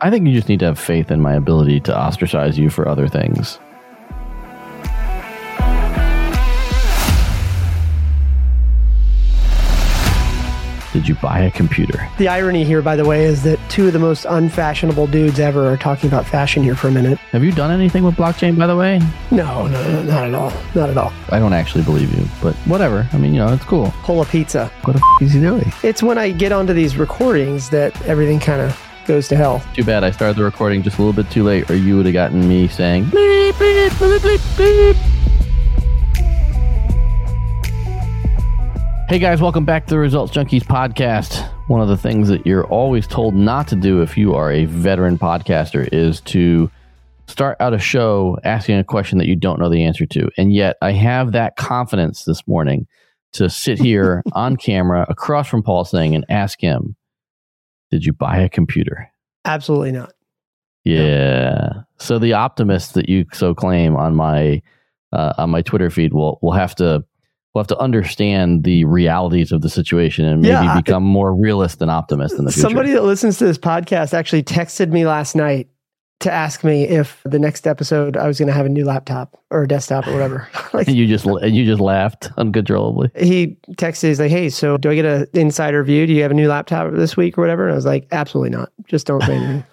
I think you just need to have faith in my ability to ostracize you for other things. Did you buy a computer? The irony here, by the way, is that two of the most unfashionable dudes ever are talking about fashion here for a minute. Have you done anything with blockchain, by the way? No, no, no, not at all. Not at all. I don't actually believe you, but whatever. I mean, you know, it's cool. Pull a pizza. What the f- is he doing? It's when I get onto these recordings that everything kind of goes to hell. Too bad I started the recording just a little bit too late, or you would have gotten me saying bleep, bleep, bleep, bleep, bleep. Hey guys, welcome back to the Results Junkies podcast. One of the things that you're always told not to do if you are a veteran podcaster is to start out a show asking a question that you don't know the answer to. And yet I have that confidence this morning to sit here on camera across from Paul Singh and ask him, Did you buy a computer? Absolutely not. Yeah. So the optimist that you so claim on my uh, on my Twitter feed will will have to will have to understand the realities of the situation and maybe Yeah, become more realist than optimist in the future. Somebody that listens to this podcast actually texted me last night to ask me if the next episode I was going to have a new laptop or a desktop or whatever. like and you just and you just laughed uncontrollably. he texted, he's like, "Hey, so do I get an insider view? Do you have a new laptop this week or whatever?" And I was like, "Absolutely not. Just don't say anything."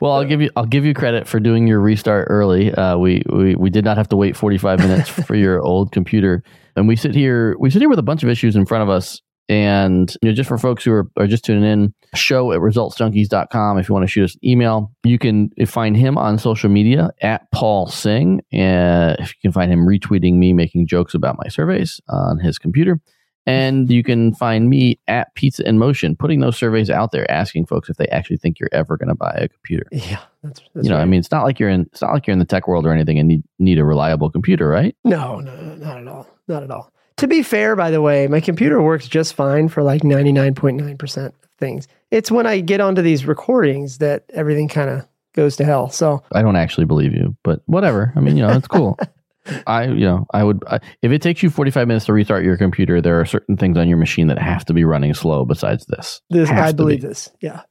Well, I'll give you I'll give you credit for doing your restart early. Uh, we, we we did not have to wait 45 minutes for your old computer, and we sit here we sit here with a bunch of issues in front of us. And you know, just for folks who are, are just tuning in, show at resultsjunkies.com. If you want to shoot us an email, you can find him on social media at Paul Singh. And if you can find him retweeting me making jokes about my surveys on his computer. And you can find me at Pizza in Motion, putting those surveys out there, asking folks if they actually think you're ever going to buy a computer. yeah, that's, that's you know, I mean, it's not like you're in it's not like you're in the tech world or anything and need need a reliable computer, right? No, no, not at all. Not at all. To be fair, by the way, my computer works just fine for like 99.9% of things. It's when I get onto these recordings that everything kind of goes to hell. So, I don't actually believe you, but whatever. I mean, you know, it's cool. I, you know, I would I, if it takes you 45 minutes to restart your computer, there are certain things on your machine that have to be running slow besides this. this Has I believe be. this. Yeah.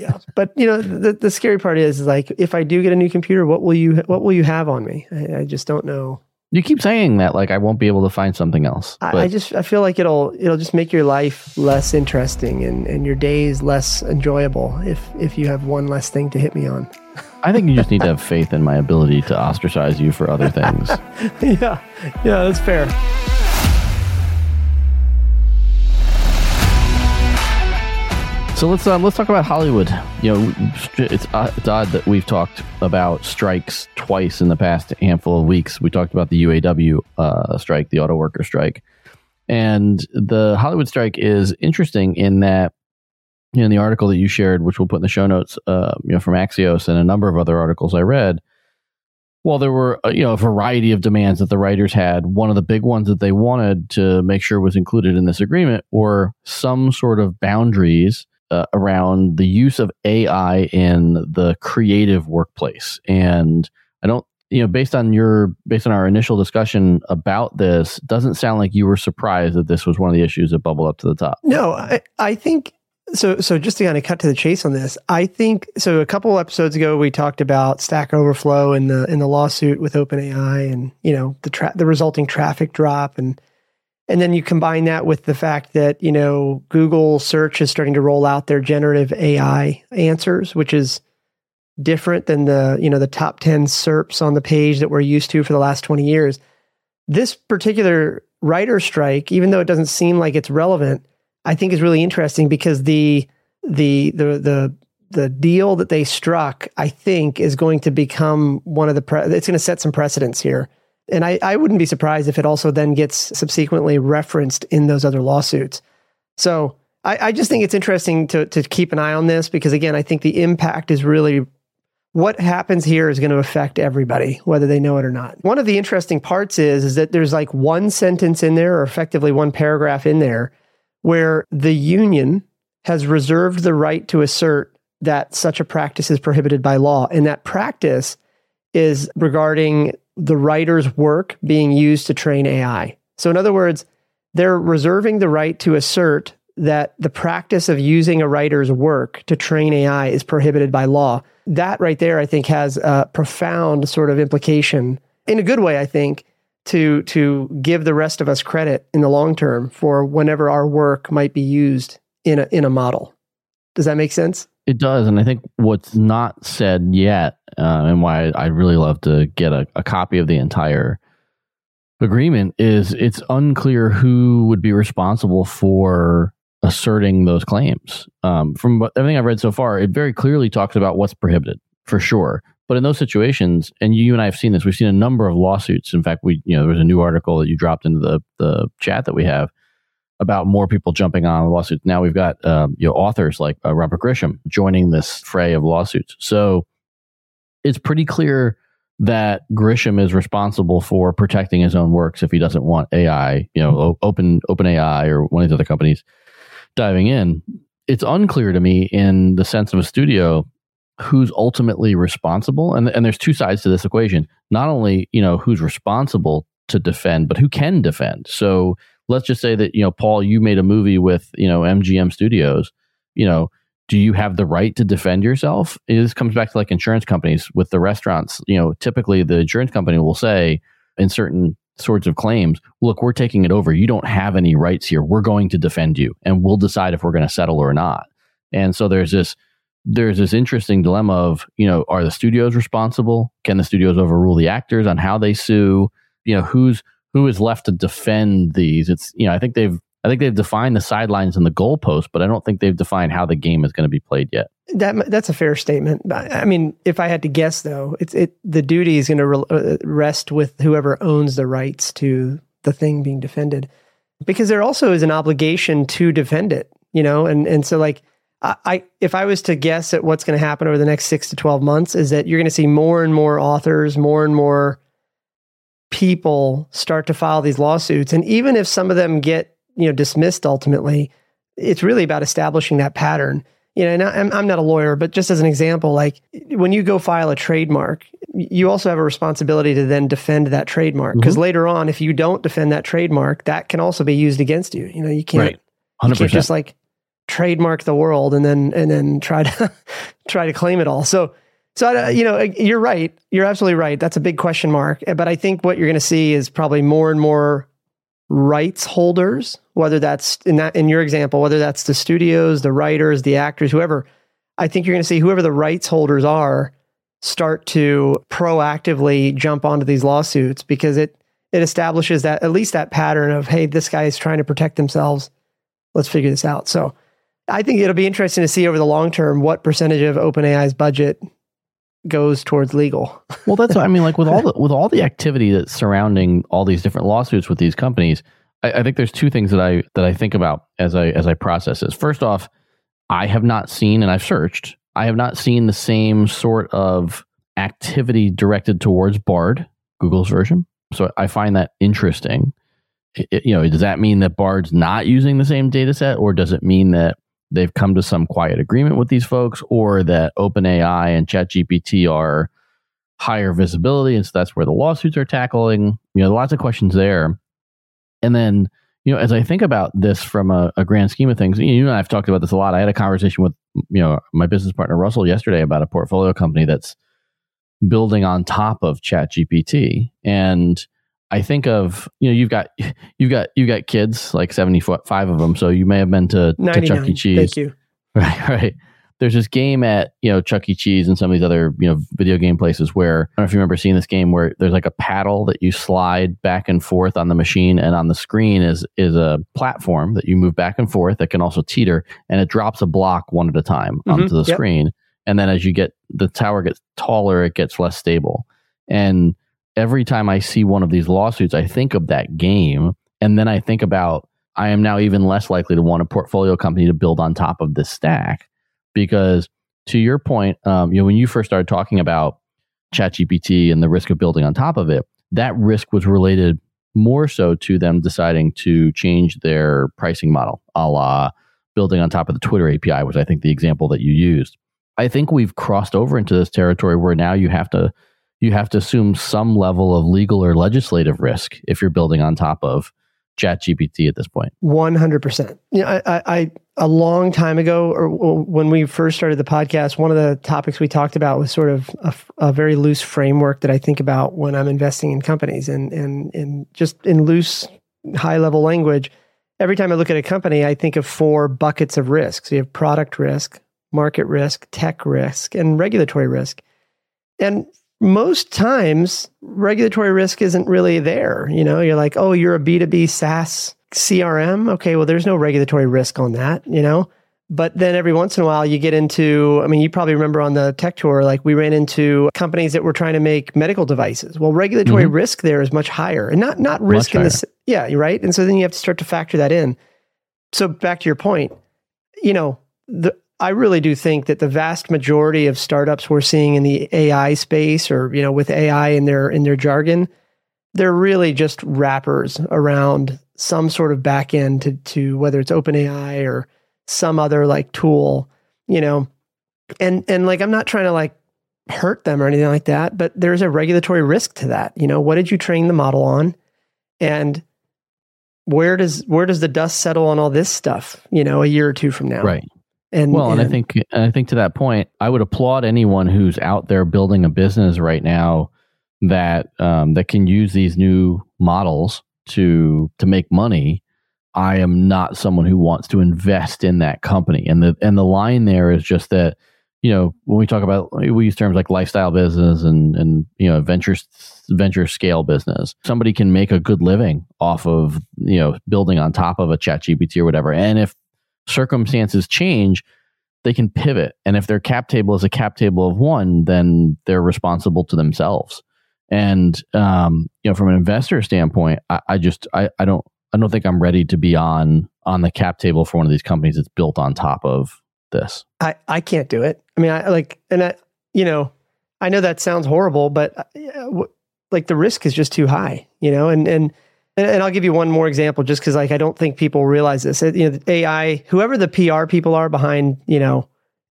Yeah. but, you know, the, the scary part is, is like if I do get a new computer, what will you what will you have on me? I, I just don't know. You keep saying that like I won't be able to find something else. I, I just I feel like it'll it'll just make your life less interesting and, and your days less enjoyable if if you have one less thing to hit me on. I think you just need to have faith in my ability to ostracize you for other things. yeah. Yeah, that's fair. So let's um, let's talk about Hollywood. You know, it's uh, it's odd that we've talked about strikes twice in the past handful of weeks. We talked about the UAW uh, strike, the auto worker strike, and the Hollywood strike is interesting in that you know, in the article that you shared, which we'll put in the show notes, uh, you know, from Axios and a number of other articles I read. Well, there were uh, you know a variety of demands that the writers had. One of the big ones that they wanted to make sure was included in this agreement were some sort of boundaries uh, around the use of AI in the creative workplace. And I don't, you know, based on your, based on our initial discussion about this, doesn't sound like you were surprised that this was one of the issues that bubbled up to the top. No, I, I think so. So just to kind of cut to the chase on this, I think so. A couple episodes ago, we talked about Stack Overflow and the in the lawsuit with OpenAI, and you know the tra- the resulting traffic drop, and and then you combine that with the fact that you know Google search is starting to roll out their generative AI answers, which is different than the you know the top 10 SERPs on the page that we're used to for the last 20 years. This particular writer strike, even though it doesn't seem like it's relevant, I think is really interesting because the the the the the deal that they struck, I think, is going to become one of the pre- it's going to set some precedents here. And I, I wouldn't be surprised if it also then gets subsequently referenced in those other lawsuits. So I, I just think it's interesting to to keep an eye on this because again, I think the impact is really what happens here is going to affect everybody, whether they know it or not. One of the interesting parts is, is that there's like one sentence in there, or effectively one paragraph in there, where the union has reserved the right to assert that such a practice is prohibited by law. And that practice is regarding the writer's work being used to train AI. So, in other words, they're reserving the right to assert that the practice of using a writer's work to train AI is prohibited by law. That right there, I think, has a profound sort of implication in a good way, I think, to to give the rest of us credit in the long term for whenever our work might be used in a in a model. Does that make sense? It does, and I think what's not said yet, uh, and why I'd really love to get a, a copy of the entire agreement, is it's unclear who would be responsible for asserting those claims. Um, from everything I've read so far, it very clearly talks about what's prohibited for sure. But in those situations, and you and I have seen this, we've seen a number of lawsuits. In fact, we you know there was a new article that you dropped into the the chat that we have about more people jumping on lawsuits. Now we've got um, you know authors like uh, Robert Grisham joining this fray of lawsuits. So it's pretty clear that Grisham is responsible for protecting his own works if he doesn't want AI, you know, mm-hmm. open open AI or one of these other companies diving in. It's unclear to me in the sense of a studio who's ultimately responsible and and there's two sides to this equation. Not only you know who's responsible to defend but who can defend. So let's just say that you know paul you made a movie with you know mgm studios you know do you have the right to defend yourself? This comes back to like insurance companies with the restaurants you know typically the insurance company will say in certain sorts of claims look we're taking it over. You don't have any rights here. We're going to defend you and we'll decide if we're going to settle or not. And so there's this there's this interesting dilemma of you know are the studios responsible? Can the studios overrule the actors on how they sue? You know who's who is left to defend these? It's you know i think they've i think they've defined the sidelines and the goalpost but i don't think they've defined how the game is going to be played yet that that's a fair statement i mean if i had to guess though it's it the duty is going to re- uh, rest with whoever owns the rights to the thing being defended because there also is an obligation to defend it you know and and so like I, if I was to guess at what's going to happen over the next six to 12 months, is that you're going to see more and more authors, more and more people start to file these lawsuits. And even if some of them get, you know, dismissed ultimately, it's really about establishing that pattern. You know, and I'm, I'm not a lawyer, but just as an example, like when you go file a trademark, you also have a responsibility to then defend that trademark. Because mm-hmm. later on, if you don't defend that trademark, that can also be used against you. You know, you can't, right. 100%. you can't just like trademark the world and then and then try to try to claim it all. So so you know you're right. You're absolutely right. That's a big question mark. But I think what you're going to see is probably more and more rights holders, whether that's in that in your example, whether that's the studios, the writers, the actors, whoever. I think you're going to see whoever the rights holders are start to proactively jump onto these lawsuits because it it establishes that at least that pattern of hey, this guy is trying to protect themselves. Let's figure this out. So I think it'll be interesting to see over the long term what percentage of OpenAI's budget goes towards legal. well, that's what I mean. Like with all the with all the activity that's surrounding all these different lawsuits with these companies, I, I think there's two things that I that I think about as I as I process this. First off, I have not seen, and I've searched, I have not seen the same sort of activity directed towards Bard, Google's version. So I find that interesting. It, you know, does that mean that Bard's not using the same data set, or does it mean that they've come to some quiet agreement with these folks or that OpenAI and ChatGPT are higher visibility. And so that's where the lawsuits are tackling. You know, lots of questions there. And then, you know, as I think about this from a, a grand scheme of things, you and I have talked about this a lot. I had a conversation with, you know, my business partner Russell yesterday about a portfolio company that's building on top of ChatGPT. And I think of you know you've got you've got you've got kids like seventy five of them, so you may have been to, to Chuck E. Cheese. Thank you. Right, right. There's this game at you know Chuck E. Cheese and some of these other you know video game places where I don't know if you remember seeing this game where there's like a paddle that you slide back and forth on the machine, and on the screen is is a platform that you move back and forth that can also teeter, and it drops a block one at a time mm-hmm. onto the yep. screen, and then as you get the tower gets taller, it gets less stable, and every time I see one of these lawsuits, I think of that game. And then I think about I am now even less likely to want a portfolio company to build on top of this stack. Because to your point, um, you know, when you first started talking about ChatGPT and the risk of building on top of it, that risk was related more so to them deciding to change their pricing model, a la building on top of the Twitter API, which I think the example that you used. I think we've crossed over into this territory where now you have to you have to assume some level of legal or legislative risk if you're building on top of Chat GPT at this point. One hundred percent. Yeah, I, I, a long time ago, or when we first started the podcast, one of the topics we talked about was sort of a, a very loose framework that I think about when I'm investing in companies, and and and just in loose, high level language. Every time I look at a company, I think of four buckets of risk. So you have product risk, market risk, tech risk, and regulatory risk. And most times regulatory risk isn't really there. You know, you're like, oh, you're a B2B SaaS CRM. Okay, well, there's no regulatory risk on that, you know? But then every once in a while you get into, I mean, you probably remember on the tech tour, like we ran into companies that were trying to make medical devices. Well, regulatory mm-hmm. risk there is much higher and not, not risk in this. Yeah, you're right. And so then you have to start to factor that in. So back to your point, you know, the, I really do think that the vast majority of startups we're seeing in the AI space or, you know, with AI in their in their jargon, they're really just wrappers around some sort of backend to to whether it's OpenAI or some other like tool, you know. And and like I'm not trying to like hurt them or anything like that, but there's a regulatory risk to that. You know, what did you train the model on? And where does where does the dust settle on all this stuff, you know, a year or two from now? Right. And well, and, and I think and I think to that point, I would applaud anyone who's out there building a business right now that um, that can use these new models to to make money. I am not someone who wants to invest in that company, and the and the line there is just that you know when we talk about we use terms like lifestyle business and and you know venture venture scale business. Somebody can make a good living off of you know building on top of a chat gpt or whatever. And if circumstances change, they can pivot. And if their cap table is a cap table of one, then they're responsible to themselves. And um, you know, from an investor standpoint, I, I just I, I don't I don't think I'm ready to be on on the cap table for one of these companies that's built on top of this. I I can't do it. I mean, I like, and I you know, I know that sounds horrible, but uh, like the risk is just too high, you know, and and and, I'll give you one more example, just because like I don't think people realize this. You know, AI, whoever the PR people are behind, you know,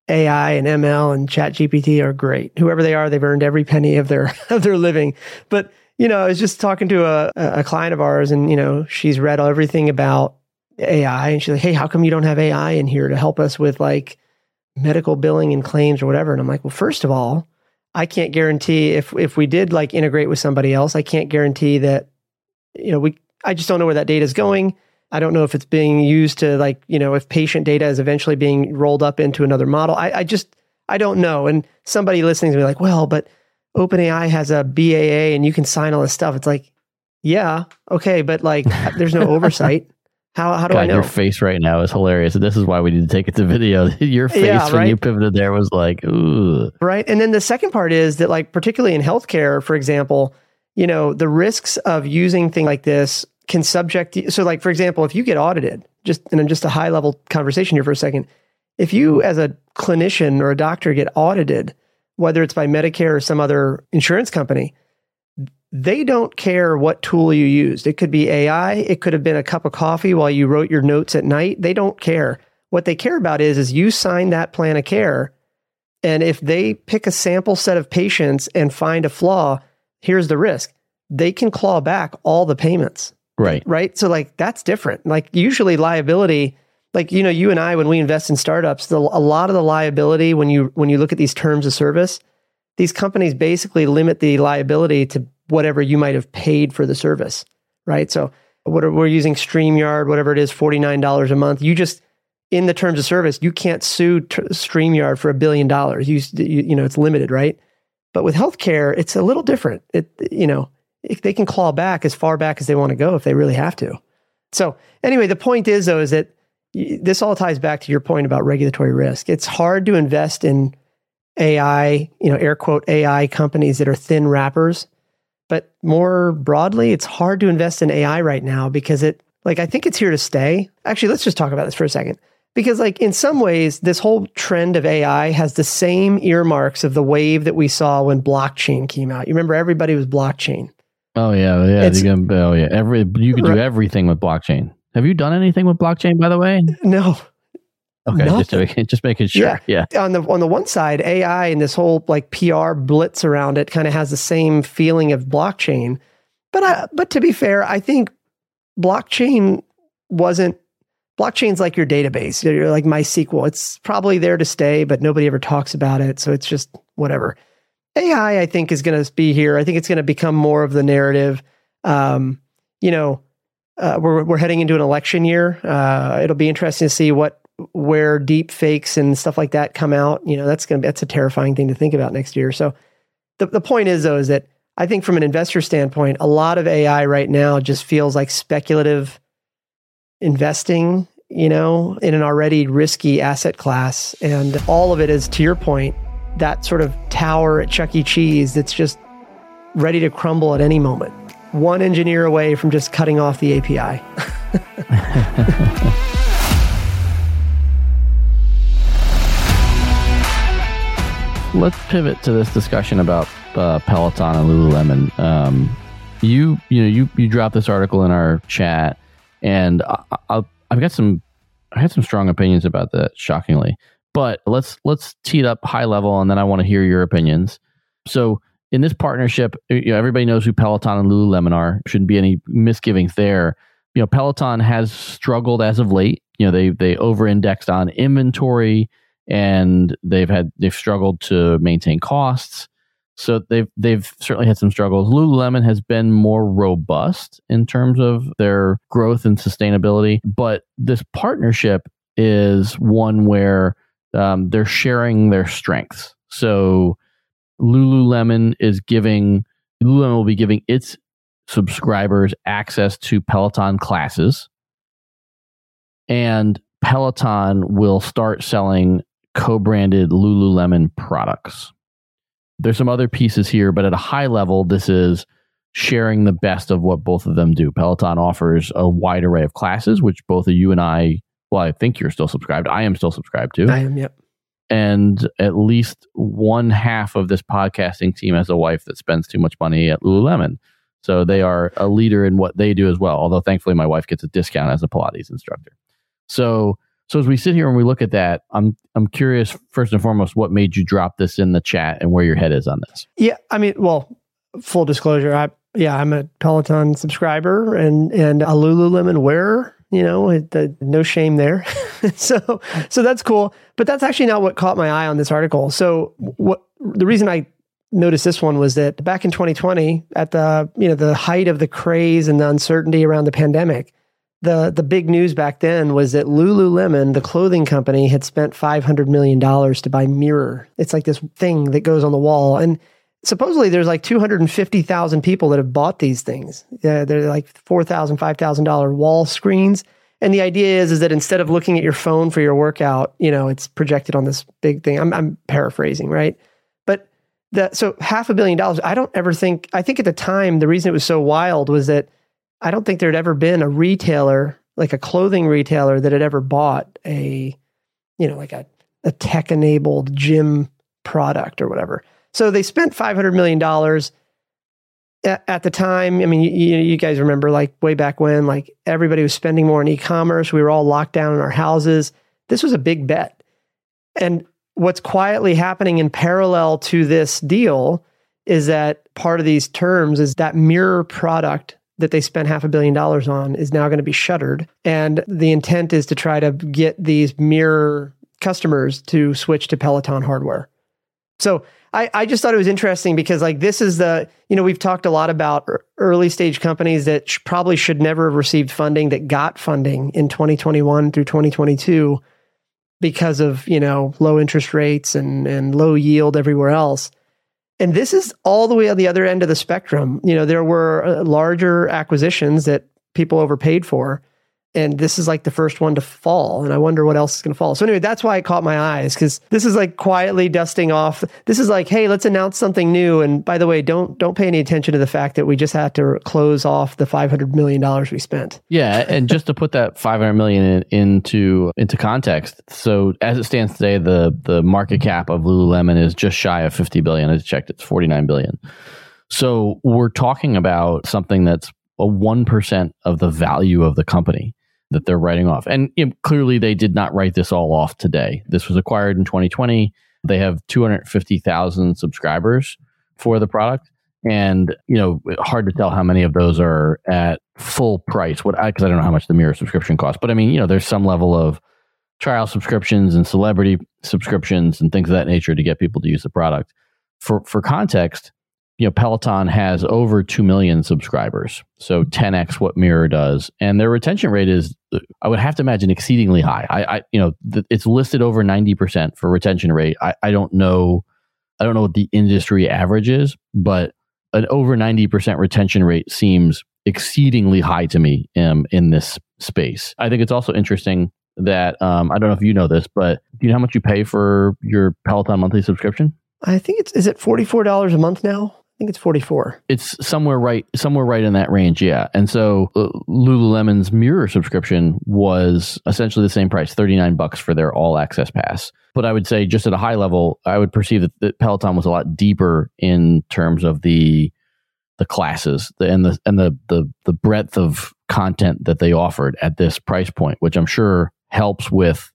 AI and ML and Chat GPT are great. Whoever they are, they've earned every penny of their of their living. But you know, I was just talking to a, a client of ours, and you know, she's read everything about AI, and she's like, "Hey, how come you don't have AI in here to help us with like medical billing and claims or whatever?" And I'm like, "Well, first of all, I can't guarantee if if we did like integrate with somebody else, I can't guarantee that you know, we I just don't know where that data is going. I don't know if it's being used to like, you know, if patient data is eventually being rolled up into another model. I, I just I don't know. And somebody listening to me like, well, but OpenAI has a BAA and you can sign all this stuff. It's like, yeah, okay, but like there's no oversight. How, how do God, I know? Your face right now is hilarious. This is why we need to take it to video. your face yeah, right? when you pivoted there was like, ooh. Right. And then the second part is that, like, particularly in healthcare, for example, you know, the risks of using things like this can subject you. So, like, for example, if you get audited, just in just a high level conversation here for a second, if you as a clinician or a doctor get audited, whether it's by Medicare or some other insurance company, they don't care what tool you used. It could be AI, it could have been a cup of coffee while you wrote your notes at night. They don't care. What they care about is is you sign that plan of care and if they pick a sample set of patients and find a flaw, here's the risk they can claw back all the payments. Right. Right. So, like, that's different. Like, usually liability, like, you know, you and I, when we invest in startups, the, a lot of the liability, when you, when you look at these terms of service, these companies basically limit the liability to whatever you might have paid for the service. Right. So, what are, we're using StreamYard, whatever it is, $49 a month. You just, in the terms of service, you can't sue t- StreamYard for a billion dollars. You, you, you know, it's limited, right? But with healthcare, it's a little different. It, you know, they can claw back as far back as they want to go if they really have to. So anyway, the point is though is that this all ties back to your point about regulatory risk. It's hard to invest in AI, you know, air quote AI companies that are thin wrappers. But more broadly, it's hard to invest in AI right now because it, like, I think it's here to stay. Actually, let's just talk about this for a second because like in some ways this whole trend of ai has the same earmarks of the wave that we saw when blockchain came out. You remember everybody was blockchain. Oh yeah yeah can, oh yeah. Every you can do everything with blockchain. Have you done anything with blockchain by the way? No. Okay just, making, just making sure. Yeah. yeah. On the on the one side ai and this whole like pr blitz around it kind of has the same feeling of blockchain. But I, but to be fair i think blockchain wasn't blockchain's like your database. You're like MySQL. It's probably there to stay, but nobody ever talks about it. So it's just whatever. AI, I think, is going to be here. I think it's going to become more of the narrative. Um, you know, uh, we're we're heading into an election year. Uh, it'll be interesting to see what where deep fakes and stuff like that come out. You know, that's going to that's a terrifying thing to think about next year. So the the point is though is that I think from an investor standpoint, a lot of AI right now just feels like speculative investing, you know, in an already risky asset class. And all of it is, to your point, that sort of tower at Chuck E. Cheese that's just ready to crumble at any moment. One engineer away from just cutting off the API. Let's pivot to this discussion about uh, Peloton and Lululemon. Um, you, you know, you you dropped this article in our chat and I, I've got some, I had some strong opinions about that, shockingly. But let's let's tee it up high level, and then I want to hear your opinions. So in this partnership, you know, everybody knows who Peloton and Lululemon are. Shouldn't be any misgivings there. You know, Peloton has struggled as of late. You know, they they over indexed on inventory, and they've had they've struggled to maintain costs. So they've they've certainly had some struggles. Lululemon has been more robust in terms of their growth and sustainability, but this partnership is one where um, they're sharing their strengths. So Lululemon is giving Lululemon will be giving its subscribers access to Peloton classes, and Peloton will start selling co-branded Lululemon products. There's some other pieces here, but at a high level, this is sharing the best of what both of them do. Peloton offers a wide array of classes, which both of you and I, well, I think you're still subscribed. I am still subscribed to. I am, yep. And at least one half of this podcasting team has a wife that spends too much money at Lululemon. So they are a leader in what they do as well. Although thankfully my wife gets a discount as a Pilates instructor. So so as we sit here and we look at that, I'm I'm curious first and foremost what made you drop this in the chat and where your head is on this. Yeah, I mean, well, full disclosure, I yeah, I'm a Peloton subscriber and and a Lululemon wearer. You know, no shame there. so so that's cool. But that's actually not what caught my eye on this article. So what the reason I noticed this one was that back in 2020, at the you know the height of the craze and the uncertainty around the pandemic, the the big news back then was that Lululemon, the clothing company, had spent five hundred million dollars to buy Mirror. It's like this thing that goes on the wall, and supposedly there's like two hundred and fifty thousand people that have bought these things. Yeah, they're like four thousand, five thousand dollar wall screens. And the idea is is that instead of looking at your phone for your workout, you know, it's projected on this big thing. I'm, I'm paraphrasing, right? But the so half a billion dollars. I don't ever think. I think at the time the reason it was so wild was that I don't think there'd ever been a retailer, like a clothing retailer, that had ever bought a, you know, like a, a tech enabled gym product or whatever. So they spent $500 million at, at the time. I mean, you, you guys remember like way back when, like everybody was spending more on e commerce. We were all locked down in our houses. This was a big bet. And what's quietly happening in parallel to this deal is that part of these terms is that mirror product that they spent half a billion dollars on is now going to be shuttered. And the intent is to try to get these mirror customers to switch to Peloton hardware. So I, I just thought it was interesting because like this is the you know we've talked a lot about er, early stage companies that sh- probably should never have received funding that got funding in 2021 through 2022 because of you know low interest rates and and low yield everywhere else and this is all the way on the other end of the spectrum. You know, there were uh, larger acquisitions that people overpaid for and this is like the first one to fall and i wonder what else is going to fall. So anyway that's why it caught my eyes because this is like quietly dusting off. This is like hey let's announce something new. And by the way don't don't pay any attention to the fact that we just had to close off the 500 million dollars we spent. Yeah and just to put that 500 million in, into into context so as it stands today the the market cap of lululemon is just shy of 50 billion. I checked it's 49 billion. So we're talking about something that's a 1% of the value of the company that they're writing off. And you know, clearly, they did not write this all off today. This was acquired in 2020. They have 250,000 subscribers for the product. and you know, hard to tell how many of those are at full price. What because I, I don't know how much the mirror subscription costs, but I mean, you know, there's some level of trial subscriptions and celebrity subscriptions and things of that nature to get people to use the product. For for context, you know, Peloton has over 2 million subscribers. So 10x what Mirror does. And their retention rate is, I would have to imagine, exceedingly high. I, I you know, th- it's listed over 90% for retention rate. I, I don't know, I don't know what the industry average is, but an over 90% retention rate seems exceedingly high to me um, in this space. I think it's also interesting that, um, I don't know if you know this, but do you know how much you pay for your Peloton monthly subscription? I think it's, is it $44 a month now? I think it's 44. It's somewhere right somewhere right in that range, yeah. And so uh, Lululemon's Mirror subscription was essentially the same price, 39 bucks for their all access pass. But I would say just at a high level, I would perceive that, that Peloton was a lot deeper in terms of the the classes and the and the the the breadth of content that they offered at this price point, which I'm sure helps with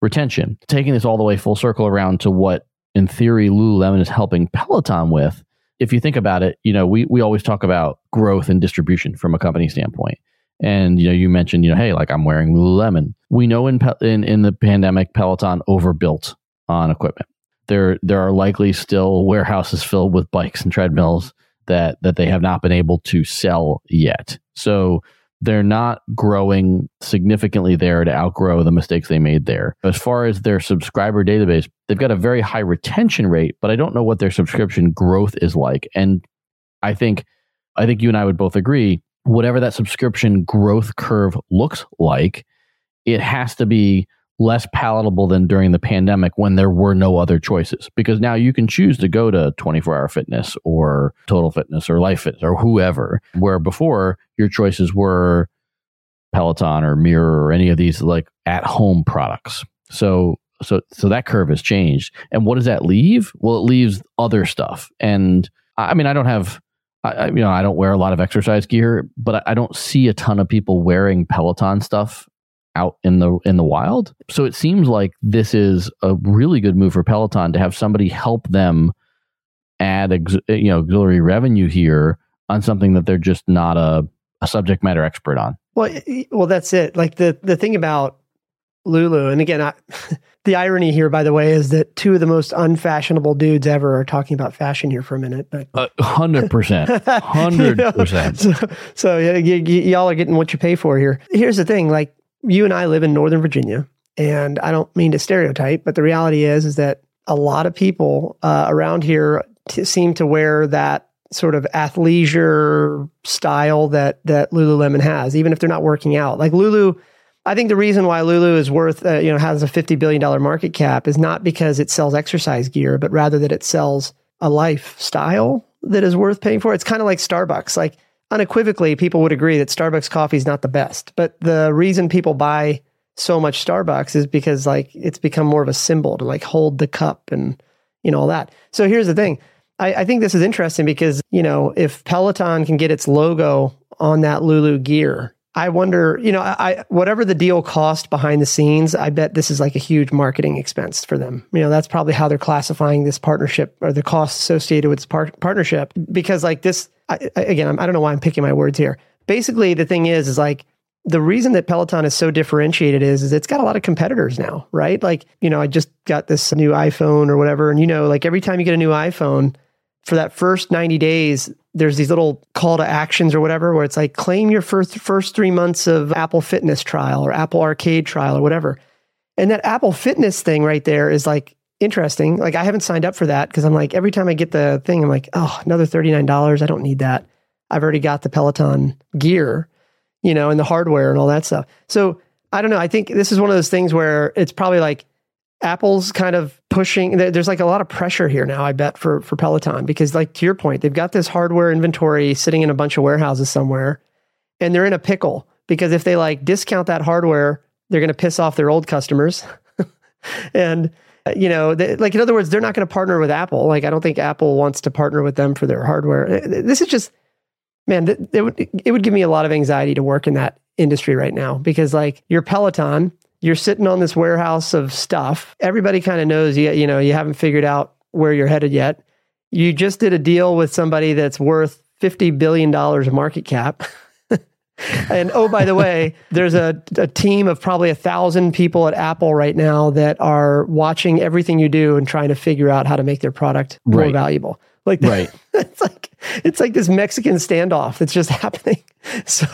retention. Taking this all the way full circle around to what in theory Lululemon is helping Peloton with if you think about it, you know, we, we always talk about growth and distribution from a company standpoint. And you know, you mentioned, you know, hey, like I'm wearing Lululemon. We know in in in the pandemic, Peloton overbuilt on equipment. There there are likely still warehouses filled with bikes and treadmills that that they have not been able to sell yet. So they're not growing significantly there to outgrow the mistakes they made there. As far as their subscriber database, they've got a very high retention rate, but I don't know what their subscription growth is like. And I think I think you and I would both agree, whatever that subscription growth curve looks like, it has to be less palatable than during the pandemic when there were no other choices. Because now you can choose to go to 24 hour fitness or total fitness or life fitness or whoever, where before your choices were Peloton or Mirror or any of these like at home products. So, so, so that curve has changed. And what does that leave? Well, it leaves other stuff. And I mean, I don't have, I, you know, I don't wear a lot of exercise gear, but I don't see a ton of people wearing Peloton stuff out in the in the wild. So it seems like this is a really good move for Peloton to have somebody help them add ex, eh, you know auxiliary revenue here on something that they're just not a, a subject matter expert on. Well, well, that's it. Like the the thing about Lulu, and again, I, the irony here, by the way, is that two of the most unfashionable dudes ever are talking about fashion here for a minute. But uh, hundred percent, hundred percent. So, yeah, y'all are getting what you pay for here. Here's the thing: like you and I live in Northern Virginia, and I don't mean to stereotype, but the reality is is that a lot of people uh, around here t- seem to wear that sort of athleisure style that that Lululemon has, even if they're not working out. Like Lulu, I think the reason why Lulu is worth uh, you know has a fifty billion dollar market cap is not because it sells exercise gear, but rather that it sells a lifestyle that is worth paying for. It's kind of like Starbucks, like unequivocally, people would agree that Starbucks coffee is not the best. But the reason people buy so much Starbucks is because like it's become more of a symbol to like hold the cup and you know all that. So here's the thing. I, I think this is interesting because you know if Peloton can get its logo on that Lulu gear, I wonder, you know, I whatever the deal cost behind the scenes, I bet this is like a huge marketing expense for them. You know, that's probably how they're classifying this partnership or the costs associated with this par- partnership. Because like this, I, again, I don't know why I'm picking my words here. Basically, the thing is, is like the reason that Peloton is so differentiated is, is it's got a lot of competitors now, right? Like, you know, I just got this new iPhone or whatever, and you know, like every time you get a new iPhone, for that first 90 days, there's these little call to actions or whatever where it's like claim your first first three months of Apple Fitness trial or Apple Arcade trial or whatever. And that Apple Fitness thing right there is like interesting. Like I haven't signed up for that because I'm like every time I get the thing, I'm like, oh, another $39. I don't need that. I've already got the Peloton gear, you know, and the hardware and all that stuff. So I don't know. I think this is one of those things where it's probably like Apple's kind of pushing. There's like a lot of pressure here now. I bet for for Peloton because, like to your point, they've got this hardware inventory sitting in a bunch of warehouses somewhere, and they're in a pickle because if they like discount that hardware, they're going to piss off their old customers, and you know, they, like in other words, they're not going to partner with Apple. Like I don't think Apple wants to partner with them for their hardware. This is just, man, it would it would give me a lot of anxiety to work in that industry right now because like your Peloton you're sitting on this warehouse of stuff. Everybody kind of knows you, you know, you haven't figured out where you're headed yet. you just did a deal with somebody that's worth $50 billion market cap. and oh, by the way, there's a, a team of probably a thousand people at Apple right now that are watching everything you do and trying to figure out how to make their product more Right. valuable. Like Right. it's like it's like this Mexican standoff that's just happening. So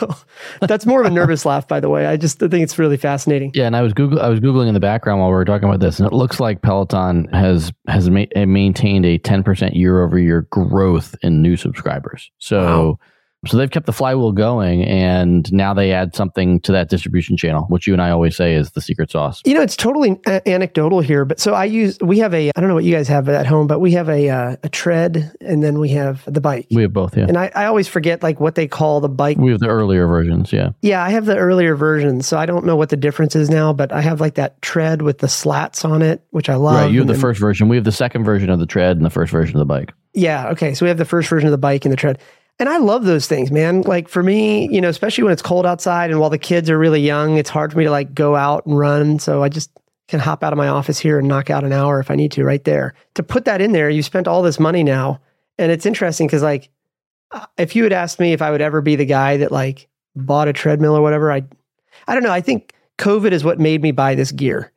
that's more of a nervous laugh, by the way. I just think it's really fascinating. Yeah, and I was Google I was googling in the background while we were talking about this, and it looks like Peloton has has ma- uh, maintained a ten percent year over year growth in new subscribers. So. Wow. So they've kept the flywheel going, and now they add something to that distribution channel, which you and I always say is the secret sauce. You know, it's totally a- anecdotal here, but so I use we have a I don't know what you guys have at home, but we have a uh, a tread and then we have the bike. We have both, yeah. And I, I always forget like what they call the bike. We have the earlier versions, yeah. Yeah, I have the earlier version, so I don't know what the difference is now, but I have like that tread with the slats on it, which I love. right, you have and the then- first version. We have the second version of the tread and the first version of the bike. Yeah. Okay. So we have the first version of the bike and the tread. And I love those things, man. Like for me, you know, especially when it's cold outside and while the kids are really young, it's hard for me to like go out and run. So I just can hop out of my office here and knock out an hour if I need to right there. To put that in there, you spent all this money now. And it's interesting because like uh, if you had asked me if I would ever be the guy that like bought a treadmill or whatever, I I don't know. I think COVID is what made me buy this gear.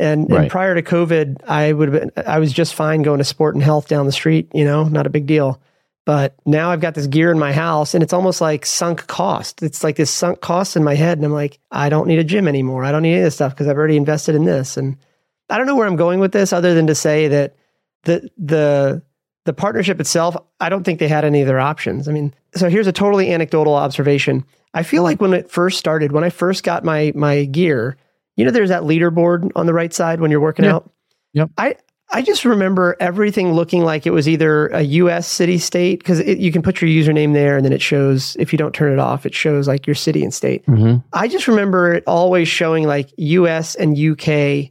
And, Right. and prior to COVID, I would have been, I was just fine going to sport and health down the street, you know, not a big deal. But now I've got this gear in my house and it's almost like sunk cost. It's like this sunk cost in my head. And I'm like, I don't need a gym anymore. I don't need any of this stuff because I've already invested in this. And I don't know where I'm going with this other than to say that the, the, the partnership itself, I don't think they had any other options. I mean, so here's a totally anecdotal observation. I feel like when it first started, when I first got my my gear, you know, there's that leaderboard on the right side when you're working Yeah. out. Yep. I I just remember everything looking like it was either a U.S. city state because you can put your username there and then it shows if you don't turn it off, it shows like your city and state. Mm-hmm. I just remember it always showing like US and UK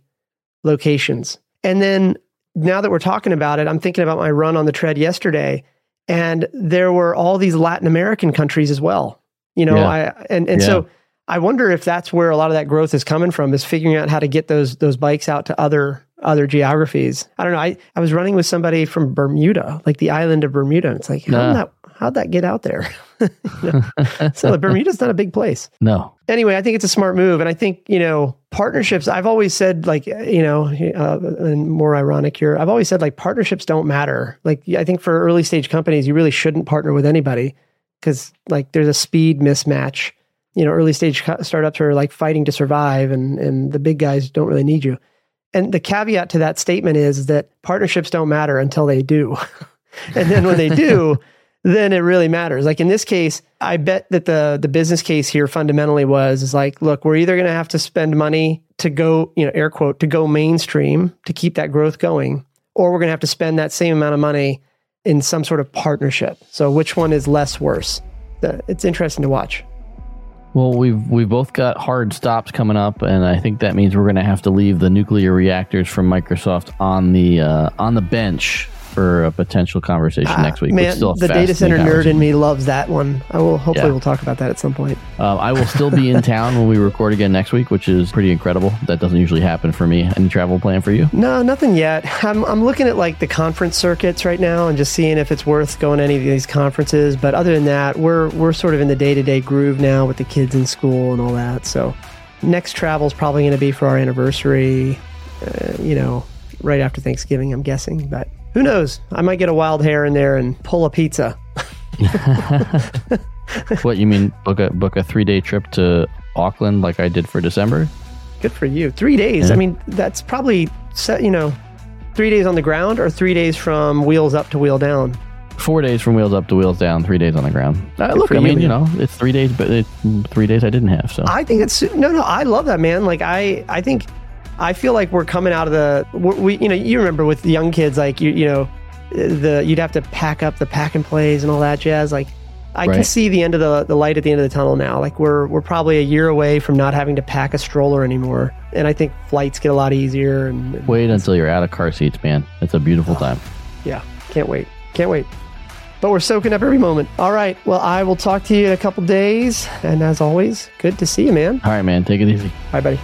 locations. And then now that we're talking about it, I'm thinking about my run on the tread yesterday, and there were all these Latin American countries as well. You know, Yeah. I and and Yeah. so I wonder if that's where a lot of that growth is coming from is figuring out how to get those those bikes out to other other geographies. I don't know. I, I was running with somebody from Bermuda, like the island of Bermuda. and It's like, how Nah. that how'd that get out there? Know? Bermuda's not a big place No. anyway, I think it's a smart move, and I think you know partnerships. I've always said like you know, uh, and more ironic here. I've always said like partnerships don't matter. Like I think for early stage companies, you really shouldn't partner with anybody because like there's a speed mismatch. You know, early stage startups are like fighting to survive, and and the big guys don't really need you. And the caveat to that statement is that partnerships don't matter until they do, and then when they do then it really matters. Like in this case, I bet that the the business case here fundamentally was is like, look, we're either going to have to spend money to go, you know, air quote, to go mainstream to keep that growth going, or we're going to have to spend that same amount of money in some sort of partnership. So which one is less worse? It's interesting to watch. Well, we've we've both got hard stops coming up, and I think that means we're going to have to leave the nuclear reactors from Microsoft on the uh, on the bench for a potential conversation next week. Man, still the data center nerd in me loves that one. I will hopefully Yeah. we'll talk about that at some point. Um, I will still be in town when we record again next week, which is pretty incredible. That doesn't usually happen for me. Any travel plan for you? No, nothing yet. I'm I'm looking at like the conference circuits right now and just seeing if it's worth going to any of these conferences. But other than that, we're we're sort of in the day to day groove now with the kids in school and all that. So next travel is probably going to be for our anniversary. Uh, you know, right after Thanksgiving, I'm guessing. But who knows? I might get a wild hair in there and pull a pizza. what you mean? Book a book a three day trip to Auckland like I did for December? Good for you. Three days. Yeah. I mean, that's probably set. You know, three days on the ground or three days from wheels up to wheel down. Four days from wheels up to wheels down, three days on the ground. Uh, look, I you, mean, you know, it's three days, but it's three days I didn't have. So I think it's no, no. I love that man. Like I, I think, I feel like we're coming out of the. we- you know, you remember with the young kids, like you, you know, the you'd have to pack up the pack and plays and all that jazz. Like I can see the end of the the light at the end of the tunnel now. Like we're we're probably a year away from not having to pack a stroller anymore, and I think flights get a lot easier. And, and wait until you're out of car seats, man. It's a beautiful oh, time. yeah, can't wait, can't wait. But we're soaking up every moment. All right. Well, I will talk to you in a couple days, and as always, good to see you, man. All right, man. Take it easy. Bye, buddy.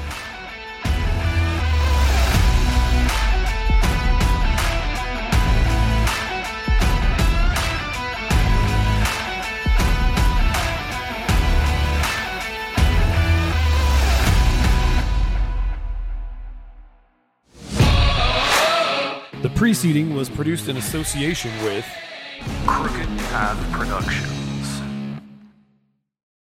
Preceding was produced in association with Crooked Path Productions.